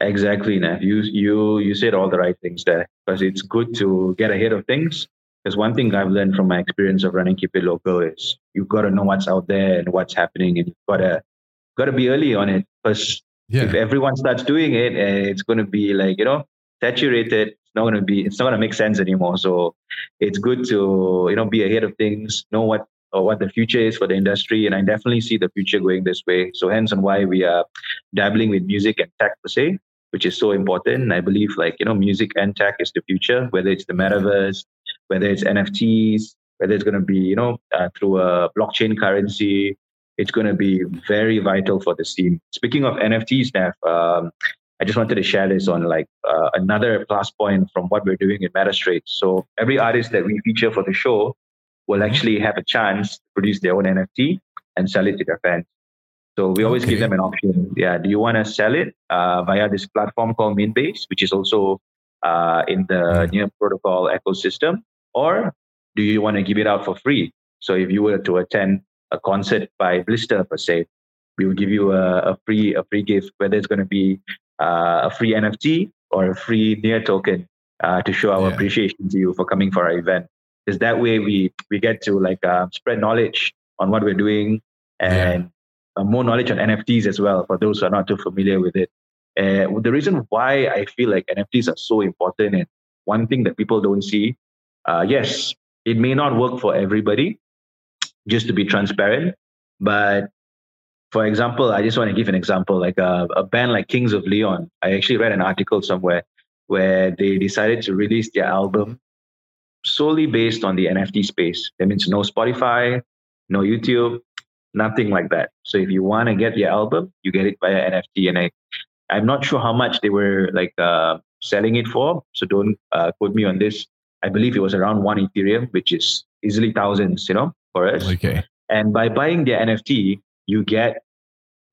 Exactly, Nav. You you you said all the right things there because it's good to get ahead of things. Because one thing I've learned from my experience of running Keep It Local is you've got to know what's out there and what's happening, and you've got to got to be early on it. Because yeah. if everyone starts doing it, eh, it's going to be like you know saturated. It's not going to be. It's not going to make sense anymore. So it's good to you know be ahead of things, know what or what the future is for the industry. And I definitely see the future going this way. So hence on why we are dabbling with music and tech per se, which is so important. I believe like, you know, music and tech is the future, whether it's the metaverse, whether it's NFTs, whether it's going to be, you know, uh, through a blockchain currency, it's going to be very vital for the scene. Speaking of NFTs, Nav, um, I just wanted to share this on like uh, another plus point from what we're doing in Meta Straits. So every artist that we feature for the show will mm-hmm. actually have a chance to produce their own NFT and sell it to their fans. So we always okay. give them an option. Yeah, do you want to sell it uh, via this platform called Mintbase, which is also uh, in the mm-hmm. Near Protocol ecosystem, or do you want to give it out for free? So if you were to attend a concert by Blister per se, we will give you a, a free a free gift, whether it's going to be uh, a free NFT or a free Near token uh, to show our yeah. appreciation to you for coming for our event is that way we we get to like uh, spread knowledge on what we're doing and yeah. uh, more knowledge on NFTs as well for those who are not too familiar with it. Uh, the reason why I feel like NFTs are so important and one thing that people don't see, uh, yes, it may not work for everybody, just to be transparent, but for example, I just want to give an example, like a, a band like Kings of Leon. I actually read an article somewhere where they decided to release their album solely based on the NFT space. That means no Spotify, no YouTube, nothing like that. So if you want to get your album, you get it via NFT. And I, I'm not sure how much they were like uh, selling it for. So don't uh, quote me on this. I believe it was around one Ethereum, which is easily thousands, you know, for us. Okay. And by buying their NFT, you get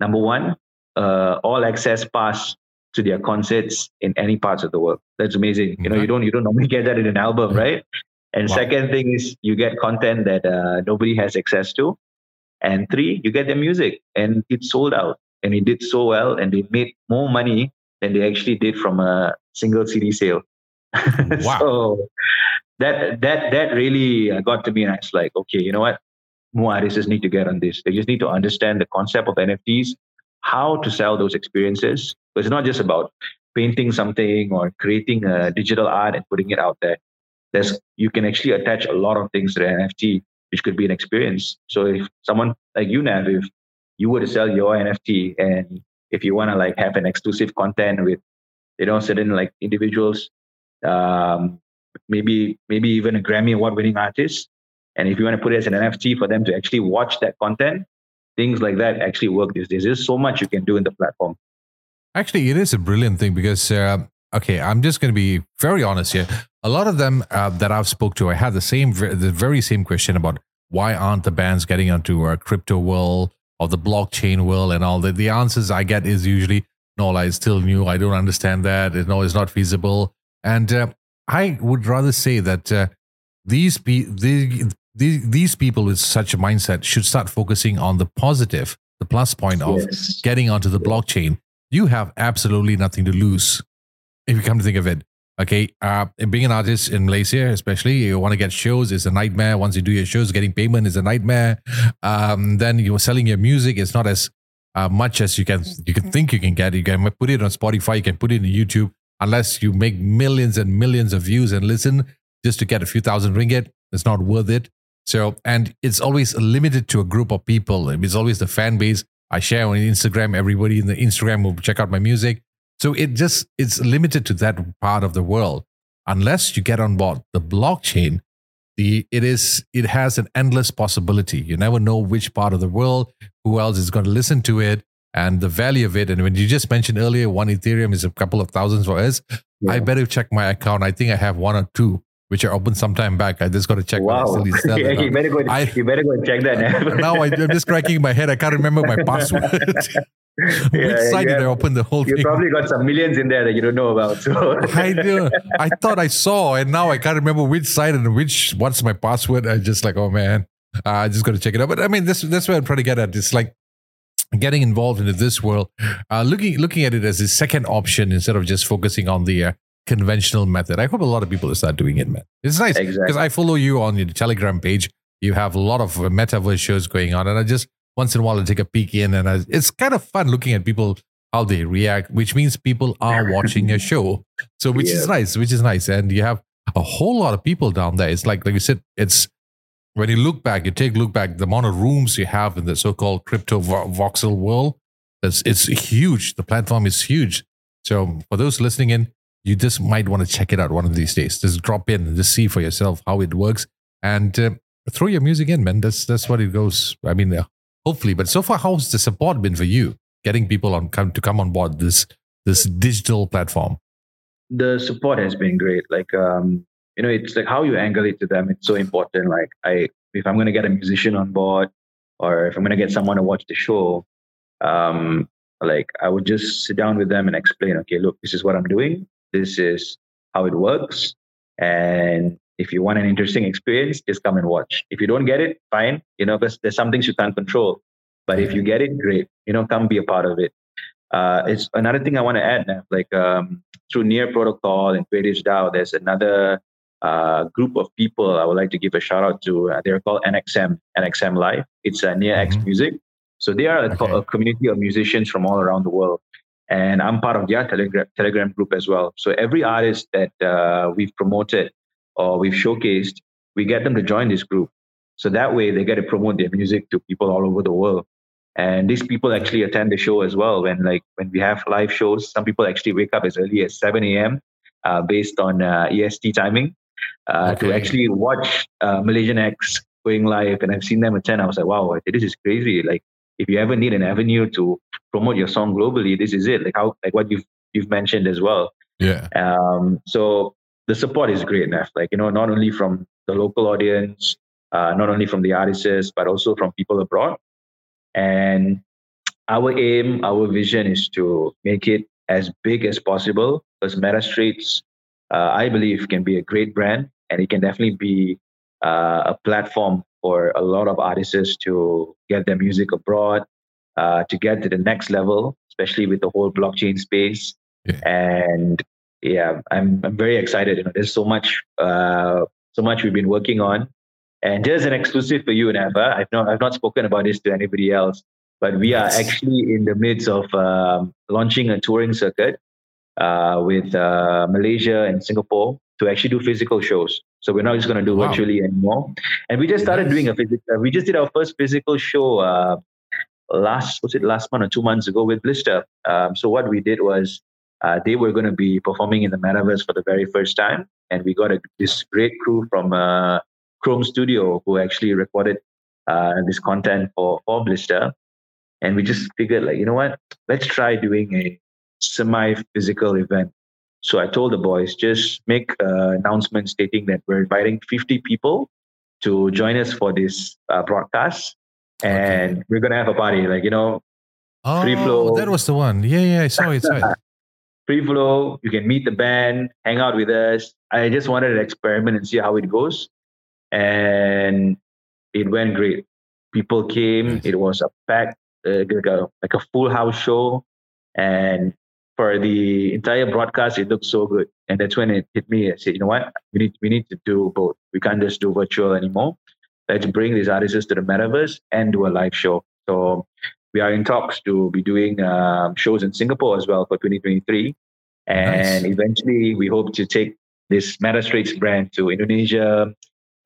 number one, uh, all access pass to their concerts in any parts of the world. That's amazing. You know, you don't you don't normally get that in an album, right? And wow. second thing is you get content that uh, nobody has access to. And three, you get their music, and it sold out, and it did so well, and they made more money than they actually did from a single CD sale. Wow. so that that that really uh, got to me, and I was like, okay, you know what? More artists need to get on this. They just need to understand the concept of NFTs, how to sell those experiences, but it's not just about painting something or creating a digital art and putting it out there. There's you can actually attach a lot of things to the NFT, which could be an experience. So if someone like you, Nav, if you were to sell your NFT and if you want to like have an exclusive content with, you know, certain like individuals, um, maybe maybe even a Grammy award winning artist, and if you want to put it as an NFT for them to actually watch that content, things like that actually work these days. There's so much you can do in the platform. Actually, it is a brilliant thing because, uh, okay, I'm just going to be very honest here. A lot of them uh, that I've spoke to, I had the same, the very same question about why aren't the bands getting onto a crypto world or the blockchain world and all that. The answers I get is usually, no, it's still new. I don't understand that. No, it's not feasible. And uh, I would rather say that uh, these, pe- these, these people with such a mindset should start focusing on the positive, the plus point of yes. getting onto the blockchain you have absolutely nothing to lose if you come to think of it. Okay, uh, being an artist in Malaysia, especially, you want to get shows is a nightmare. Once you do your shows, getting payment is a nightmare. Um, then you're selling your music. It's not as uh, much as you can you can think you can get. You can put it on Spotify. You can put it in YouTube. Unless you make millions and millions of views and listen just to get a few thousand ringgit, it's not worth it. So, and it's always limited to a group of people. It's always the fan base I share on Instagram. Everybody in the Instagram will check out my music. So it just it's limited to that part of the world. Unless you get on board the blockchain, the it is it has an endless possibility. You never know which part of the world, who else is going to listen to it. And the value of it. And when you just mentioned earlier, one Ethereum is a couple of thousands for us. Yeah. I better check my account. I think I have one or two which are open sometime back. I just got to check. Wow. yeah, you better go. I, you better go and check that. now I, am just cracking my head. I can't remember my password. Which yeah, site did I open the whole you thing? You probably got some millions in there that you don't know about. So I do. I thought I saw, and now I can't remember which side and which what's my password. I just like, oh man, uh, I just got to check it out. But I mean, this that's what I'm trying to get at. It's like getting involved into this world, uh, looking looking at it as a second option instead of just focusing on the uh, conventional method. I hope a lot of people start doing it, man. It's nice because exactly. I follow you on your Telegram page. You have a lot of metaverse shows going on, and I just once in a while I take a peek in, and I, it's kind of fun looking at people how they react, which means people are watching your show. So which yeah. is nice, which is nice, and you have a whole lot of people down there. It's like like you said, it's when you look back, you take look back, the amount of rooms you have in the so-called Cryptovoxel world, it's it's huge. The platform is huge. So for those listening in, you just might want to check it out one of these days. Just drop in and just see for yourself how it works and uh, throw your music in, man. That's that's what it goes. I mean, uh, hopefully. But so far, how's the support been for you? Getting people on come to come on board this this digital platform. The support has been great. Like um, you know, it's like how you angle it to them. It's so important. Like I, if I'm going to get a musician on board, or if I'm going to get someone to watch the show, um, like I would just sit down with them and explain. Okay, look, this is what I'm doing this is how it works. And if you want an interesting experience, just come and watch. If you don't get it, fine. You know, because there's some things you can't control. But if you get it, great. You know, come be a part of it. Uh, it's another thing I want to add now. Like um, through Near Protocol and Creative DAO, there's another uh, group of people I would like to give a shout out to. Uh, they're called NXM, NXM Live. It's uh, Near X mm-hmm. Music. So they are a, okay. a, community of musicians from all around the world and I'm part of their Telegram Telegram group as well. So every artist that uh, we've promoted or we've showcased, we get them to join this group. So that way they get to promote their music to people all over the world. And these people actually attend the show as well. When like when we have live shows, some people actually wake up as early as 7 a.m. Uh, based on uh, EST timing uh, okay. to actually watch uh, Malaysian acts going live. And I've seen them attend. I was like, wow, this is crazy. Like if you ever need an avenue to promote your song globally, this is it. Like how like what you've you've mentioned as well. Yeah. Um. So the support is great enough. Like you know, not only from the local audience, uh, not only from the artists, but also from people abroad. And our aim, our vision is to make it as big as possible because Meta Straits, uh, I believe, can be a great brand and it can definitely be uh, a platform for a lot of artists to get their music abroad, uh, to get to the next level, especially with the whole blockchain space. Yeah. And yeah, I'm I'm very excited. You know, there's so much uh, so much we've been working on, and just an exclusive for you, and Nava. I've not I've not spoken about this to anybody else, but we are actually in the midst of um, launching a touring circuit uh, with uh, Malaysia and Singapore to actually do physical shows. So we're not just going to do wow. virtually anymore. And we just started nice. doing a physical. We just did our first physical show uh, last was it last month or two months ago with Blister. Um, so what we did was uh, they were going to be performing in the metaverse for the very first time, and we got a, this great crew from uh, Chrome Studio who actually recorded uh, this content for for Blister. And we just figured, like, you know what? Let's try doing a semi-physical event so I told the boys, just make an announcement stating that we're inviting 50 people to join us for this uh, broadcast. And okay. we're going to have a party, like, you know, oh, free flow. That was the one. Yeah, yeah, I saw it. Saw it. free flow. You can meet the band, hang out with us. I just wanted to experiment and see how it goes. And it went great. People came. Nice. It was a packed, uh, like, a, like a full house show. And for the entire broadcast, it looked so good. And that's when it hit me. I said, you know what? We need we need to do both. We can't just do virtual anymore. Let's bring these artists to the metaverse and do a live show. So we are in talks to be doing um, shows in Singapore as well for 2023. And nice. eventually, we hope to take this Meta Straits brand to Indonesia,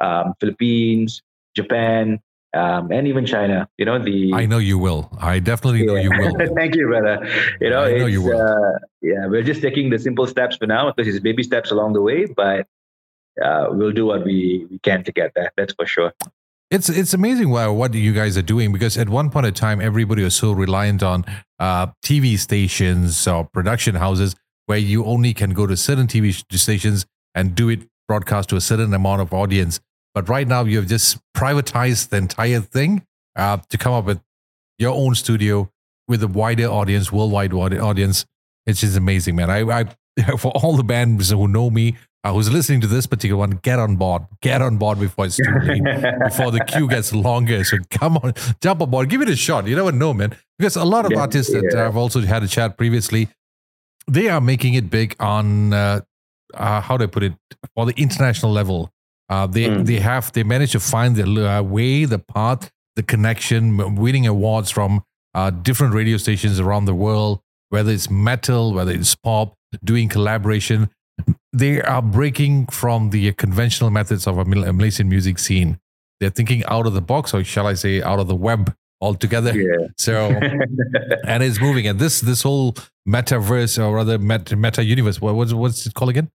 um, Philippines, Japan, um, and even China. You know the. I know you will. I definitely know you will. Thank you, brother. You know, I know you will. Uh, yeah, we're just taking the simple steps for now because it's baby steps along the way, but uh, we'll do what we, we can to get there. That's for sure. It's it's amazing what, what you guys are doing because at one point in time, everybody was so reliant on uh, TV stations or production houses where you only can go to certain TV stations and do it broadcast to a certain amount of audience. But right now, you have just privatized the entire thing uh, to come up with your own studio with a wider audience, worldwide audience. It's just amazing, man. I, I for all the bands who know me, uh, who's listening to this particular one, get on board. Get on board before it's too late, before the queue gets longer. So come on, jump aboard, give it a shot. You never know, man. Because a lot of yeah, artists that. I've also had a chat previously, they are making it big on uh, uh, how do I put it for the international level. Uh, they mm. they have they managed to find the uh, way, the path, the connection, winning awards from uh, different radio stations around the world, whether it's metal, whether it's pop, doing collaboration they are breaking from the conventional methods of a Malaysian music scene. They're thinking out of the box, or shall I say, out of the web altogether. Yeah. So, and it's moving. And this this whole metaverse, or rather meta, meta universe, what, what's what's it called again?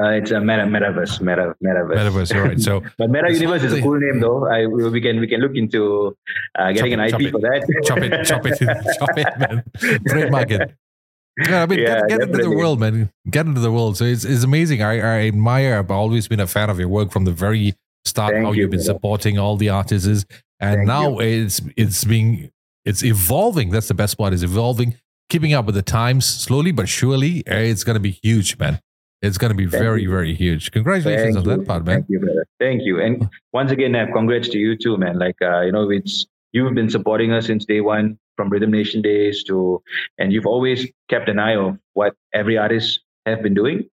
Uh, it's a meta metaverse, meta metaverse. Metaverse, all right. So, but meta universe is a cool name, though. I we can we can look into uh, getting an IP for that. chop it, chop it, chop it, man. Trademark it. Yeah, I mean, yeah, get, get into the world, man. Get into the world. So it's, it's amazing. I, I admire. I've always been a fan of your work from the very start. Thank how you, have been man. supporting all the artists, and Thank now you. it's it's being it's evolving. That's the best part. Is evolving, keeping up with the times slowly but surely. It's going to be huge, man. It's going to be Thank very, you. very huge. Congratulations Thank on you. that part, man. Thank you, brother. Thank you. And once again, uh, congrats to you too, man. Like, uh, you know, it's you've been supporting us since day one from Rhythm Nation days to, and you've always kept an eye of what every artist have been doing.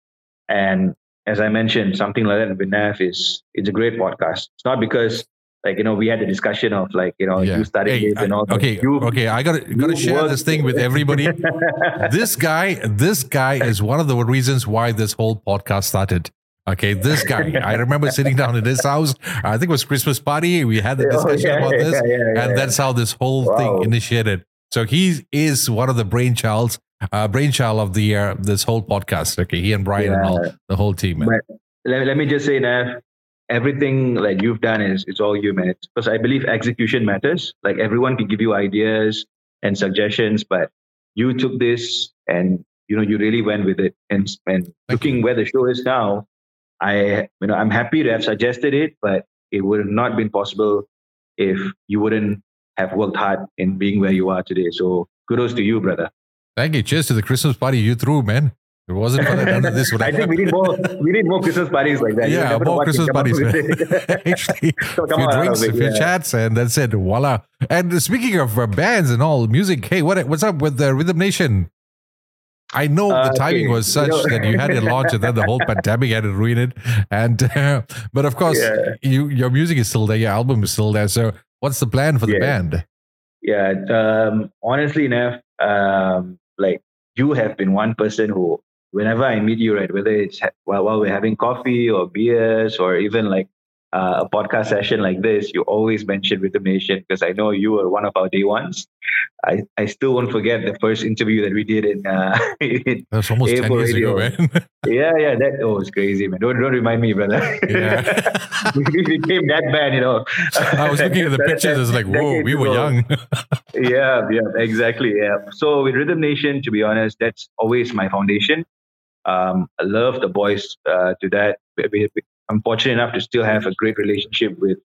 And as I mentioned, something like that with Nav is it's a great podcast. It's not because like you know we had a discussion of like you know yeah. you started hey, and all. Okay, you, okay, I gotta gotta share this thing with everybody. this guy, this guy is one of the reasons why this whole podcast started. Okay, this guy. I remember sitting down in his house. I think it was Christmas party. We had the oh, discussion oh, yeah, about this, yeah, and that's how this whole wow. thing initiated. So he is one of the brainchilds, uh, brainchild of the uh, this whole podcast. Okay, he and Brian and all the whole team. But let, let me just say that everything like you've done is it's all you, man. Because I believe execution matters. Like everyone can give you ideas and suggestions, but you took this and you know you really went with it. And and Thank looking you. where the show is now, I, you know, I'm happy to have suggested it, but it would have not been possible if you wouldn't have worked hard in being where you are today. So kudos to you, brother. Thank you. Cheers to the Christmas party you threw, man. It wasn't for none of this. I think we need more. We need more Christmas parties like that. Yeah, more Christmas parties. Actually, so a few drinks, a few yeah. chats, and that's it. Voila! And speaking of uh, bands and all music, hey, what what's up with the Rhythm Nation? I know uh, the timing okay. was such you know, that you had it launch and then the whole pandemic had to ruin it. And uh, but of course, yeah. you your music is still there, your album is still there. So what's the plan for the band? Yeah, um, honestly, enough, um, like you have been one person who, whenever I meet you, right, whether it's while, while we're having coffee or beers or even like uh, a podcast session like this, you always mention Rhythm Nation because I know you were one of our day ones. I, I still won't forget the first interview that we did in, uh, in That's almost April 10 years radio. ago, man. yeah, yeah, that oh, it's crazy, man. Don't don't remind me, brother. Yeah. we became that bad, you know. I was looking at the pictures, it's like, whoa, we were young. yeah, yeah, exactly. Yeah. So with Rhythm Nation, to be honest, that's always my foundation. Um, I love the boys uh, to that. I'm fortunate enough to still have a great relationship with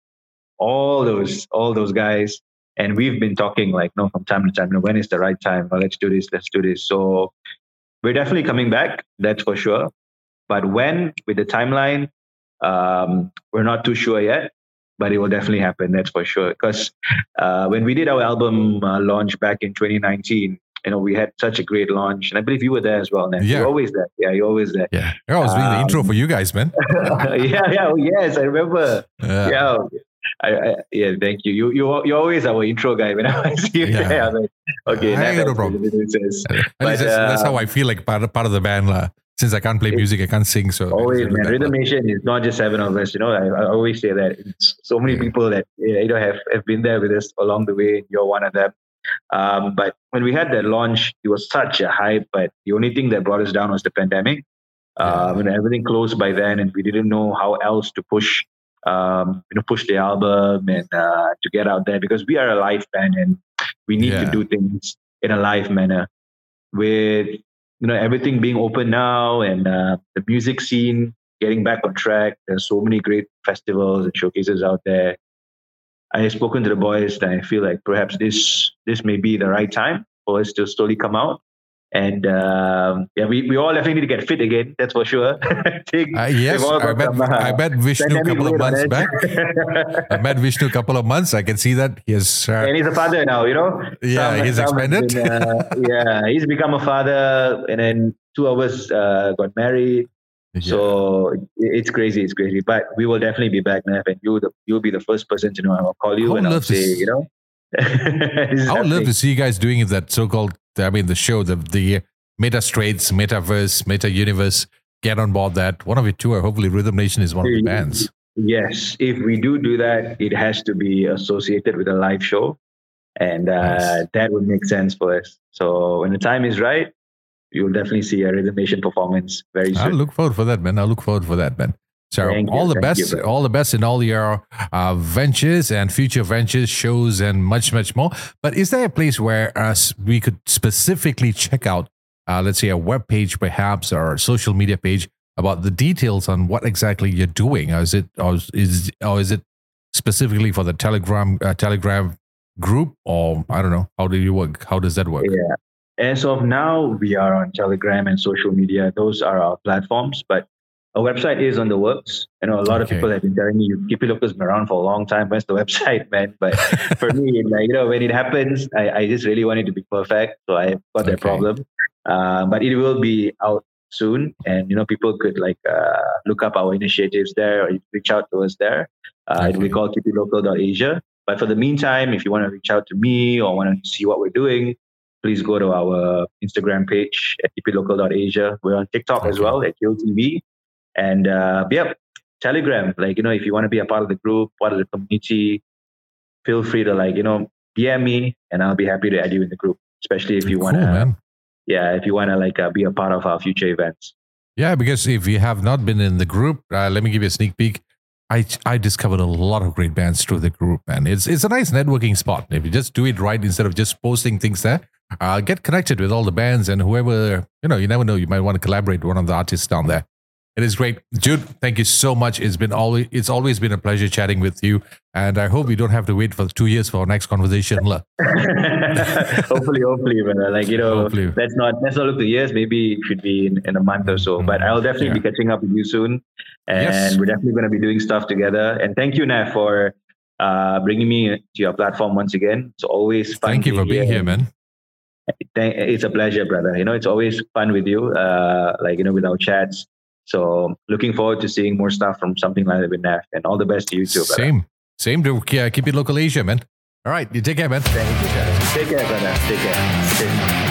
all those all those guys. And we've been talking like, no, from time to time, you know, when is the right time? Well, let's do this, let's do this. So we're definitely coming back, that's for sure. But when, with the timeline, um, we're not too sure yet, but it will definitely happen, that's for sure. Because uh, when we did our album uh, launch back in 2019, you know, we had such a great launch, and I believe you were there as well. Man. Yeah, you're always there. Yeah, you're always there. Yeah, I was doing um, the intro for you guys, man. yeah, yeah, oh, yes, I remember. Yeah. yeah. I, I, yeah, thank you. You you you always our intro guy when I see you yeah. there. Like, okay, I no problem. But, that's, uh, that's, how I feel like part of, part of the band. Uh, since I can't play music, I can't sing. So always, man. Rhythm Nation is not just seven of us. You know, I, I always say that. It's so many yeah. people that you know have, have been there with us along the way. You're one of them. Um, but when we had that launch, it was such a hype. But the only thing that brought us down was the pandemic. Uh, when everything closed by then, and we didn't know how else to push um, you know, push the album and uh, to get out there because we are a live band and we need Yeah. to do things in a live manner. With you know everything being open now and uh, the music scene getting back on track, there's so many great festivals and showcases out there. I have spoken to the boys that I feel like perhaps this this may be the right time for us to slowly come out. And um, yeah, we, we all definitely need to get fit again. That's for sure. I Uh, yes, I met, some, uh, I met Vishnu a couple of months back. I met Vishnu a couple of months. I can see that he has. Uh, and he's a father now, you know. Yeah, he's has expanded. been, uh, yeah, he's become a father, and then two of us uh, got married. Yeah. So it's crazy, it's crazy. But we will definitely be back, Nav, and you, the, you'll be the first person to know. I'll call you I and I'll say, you know. I would love to see you guys doing that so-called. I mean, the show, the the Meta Straits, Metaverse, Meta Universe. Get on board that. One of you two, or hopefully Rhythm Nation is one of the bands. Yes, if we do do that, it has to be associated with a live show, and uh, Nice. that would make sense for us. So when the time is right, you'll definitely see a Rhythm Nation performance very soon. I look forward for that, man. I look forward for that, man. So Thank you, all the thank you, best, all the best in all your uh, ventures and future ventures, shows, and much, much more. But is there a place where us we could specifically check out, uh, let's say, a web page, perhaps, or a social media page about the details on what exactly you're doing? Or is it, or is, or is it specifically for the Telegram, uh, Telegram group, or I don't know? How do you work? How does that work? Yeah. As of now, we are on Telegram and social media. Those are our platforms, but our website is on the works. I know a lot Okay. of people have been telling me, "You keep your locals been around for a long time. Where's the website, man?" But for me, like you know, when it happens, I, I just really want it to be perfect. So I've got that Okay. problem. Uh, but it will be out soon, and you know, people could like uh, look up our initiatives there, or reach out to us there. Uh, Okay. We call keepitlocal.asia. But for the meantime, if you want to reach out to me or want to see what we're doing, please go to our Instagram page at keepitlocal.asia. We're on TikTok as well at TV. And uh, yeah, Telegram. Like, you know, if you want to be a part of the group, part of the community, feel free to like, you know, DM me and I'll be happy to add you in the group. Especially if you want to, man. yeah, if you want to like uh, be a part of our future events. Yeah, because if you have not been in the group, uh, let me give you a sneak peek. I I discovered a lot of great bands through the group, and it's it's a nice networking spot. If you just do it right instead of just posting things there, uh, get connected with all the bands and whoever you know. You never know, you might want to collaborate with one of the artists down there. It is great, Jude. Thank you so much. It's been always it's always been a pleasure chatting with you, and I hope we don't have to wait for two years for our next conversation. Hopefully, hopefully, but like you know, Hopefully. let's not let's not look the years. Maybe it should be in, in a month or so. But I'll definitely be catching up with you soon, and Yes. we're definitely going to be doing stuff together. And thank you, Nat, for uh, bringing me to your platform once again. It's always fun. thank you for being here, man. It's a pleasure, brother. You know, it's always fun with you. Uh, like you know, with our chats. So looking forward to seeing more stuff from something like that with Nav. And all the best to you too, brother. Same, same to uh, keep it local Asia, man. All right, you take care, man. Thank you, guys. Take care, brother. Take care. Take care.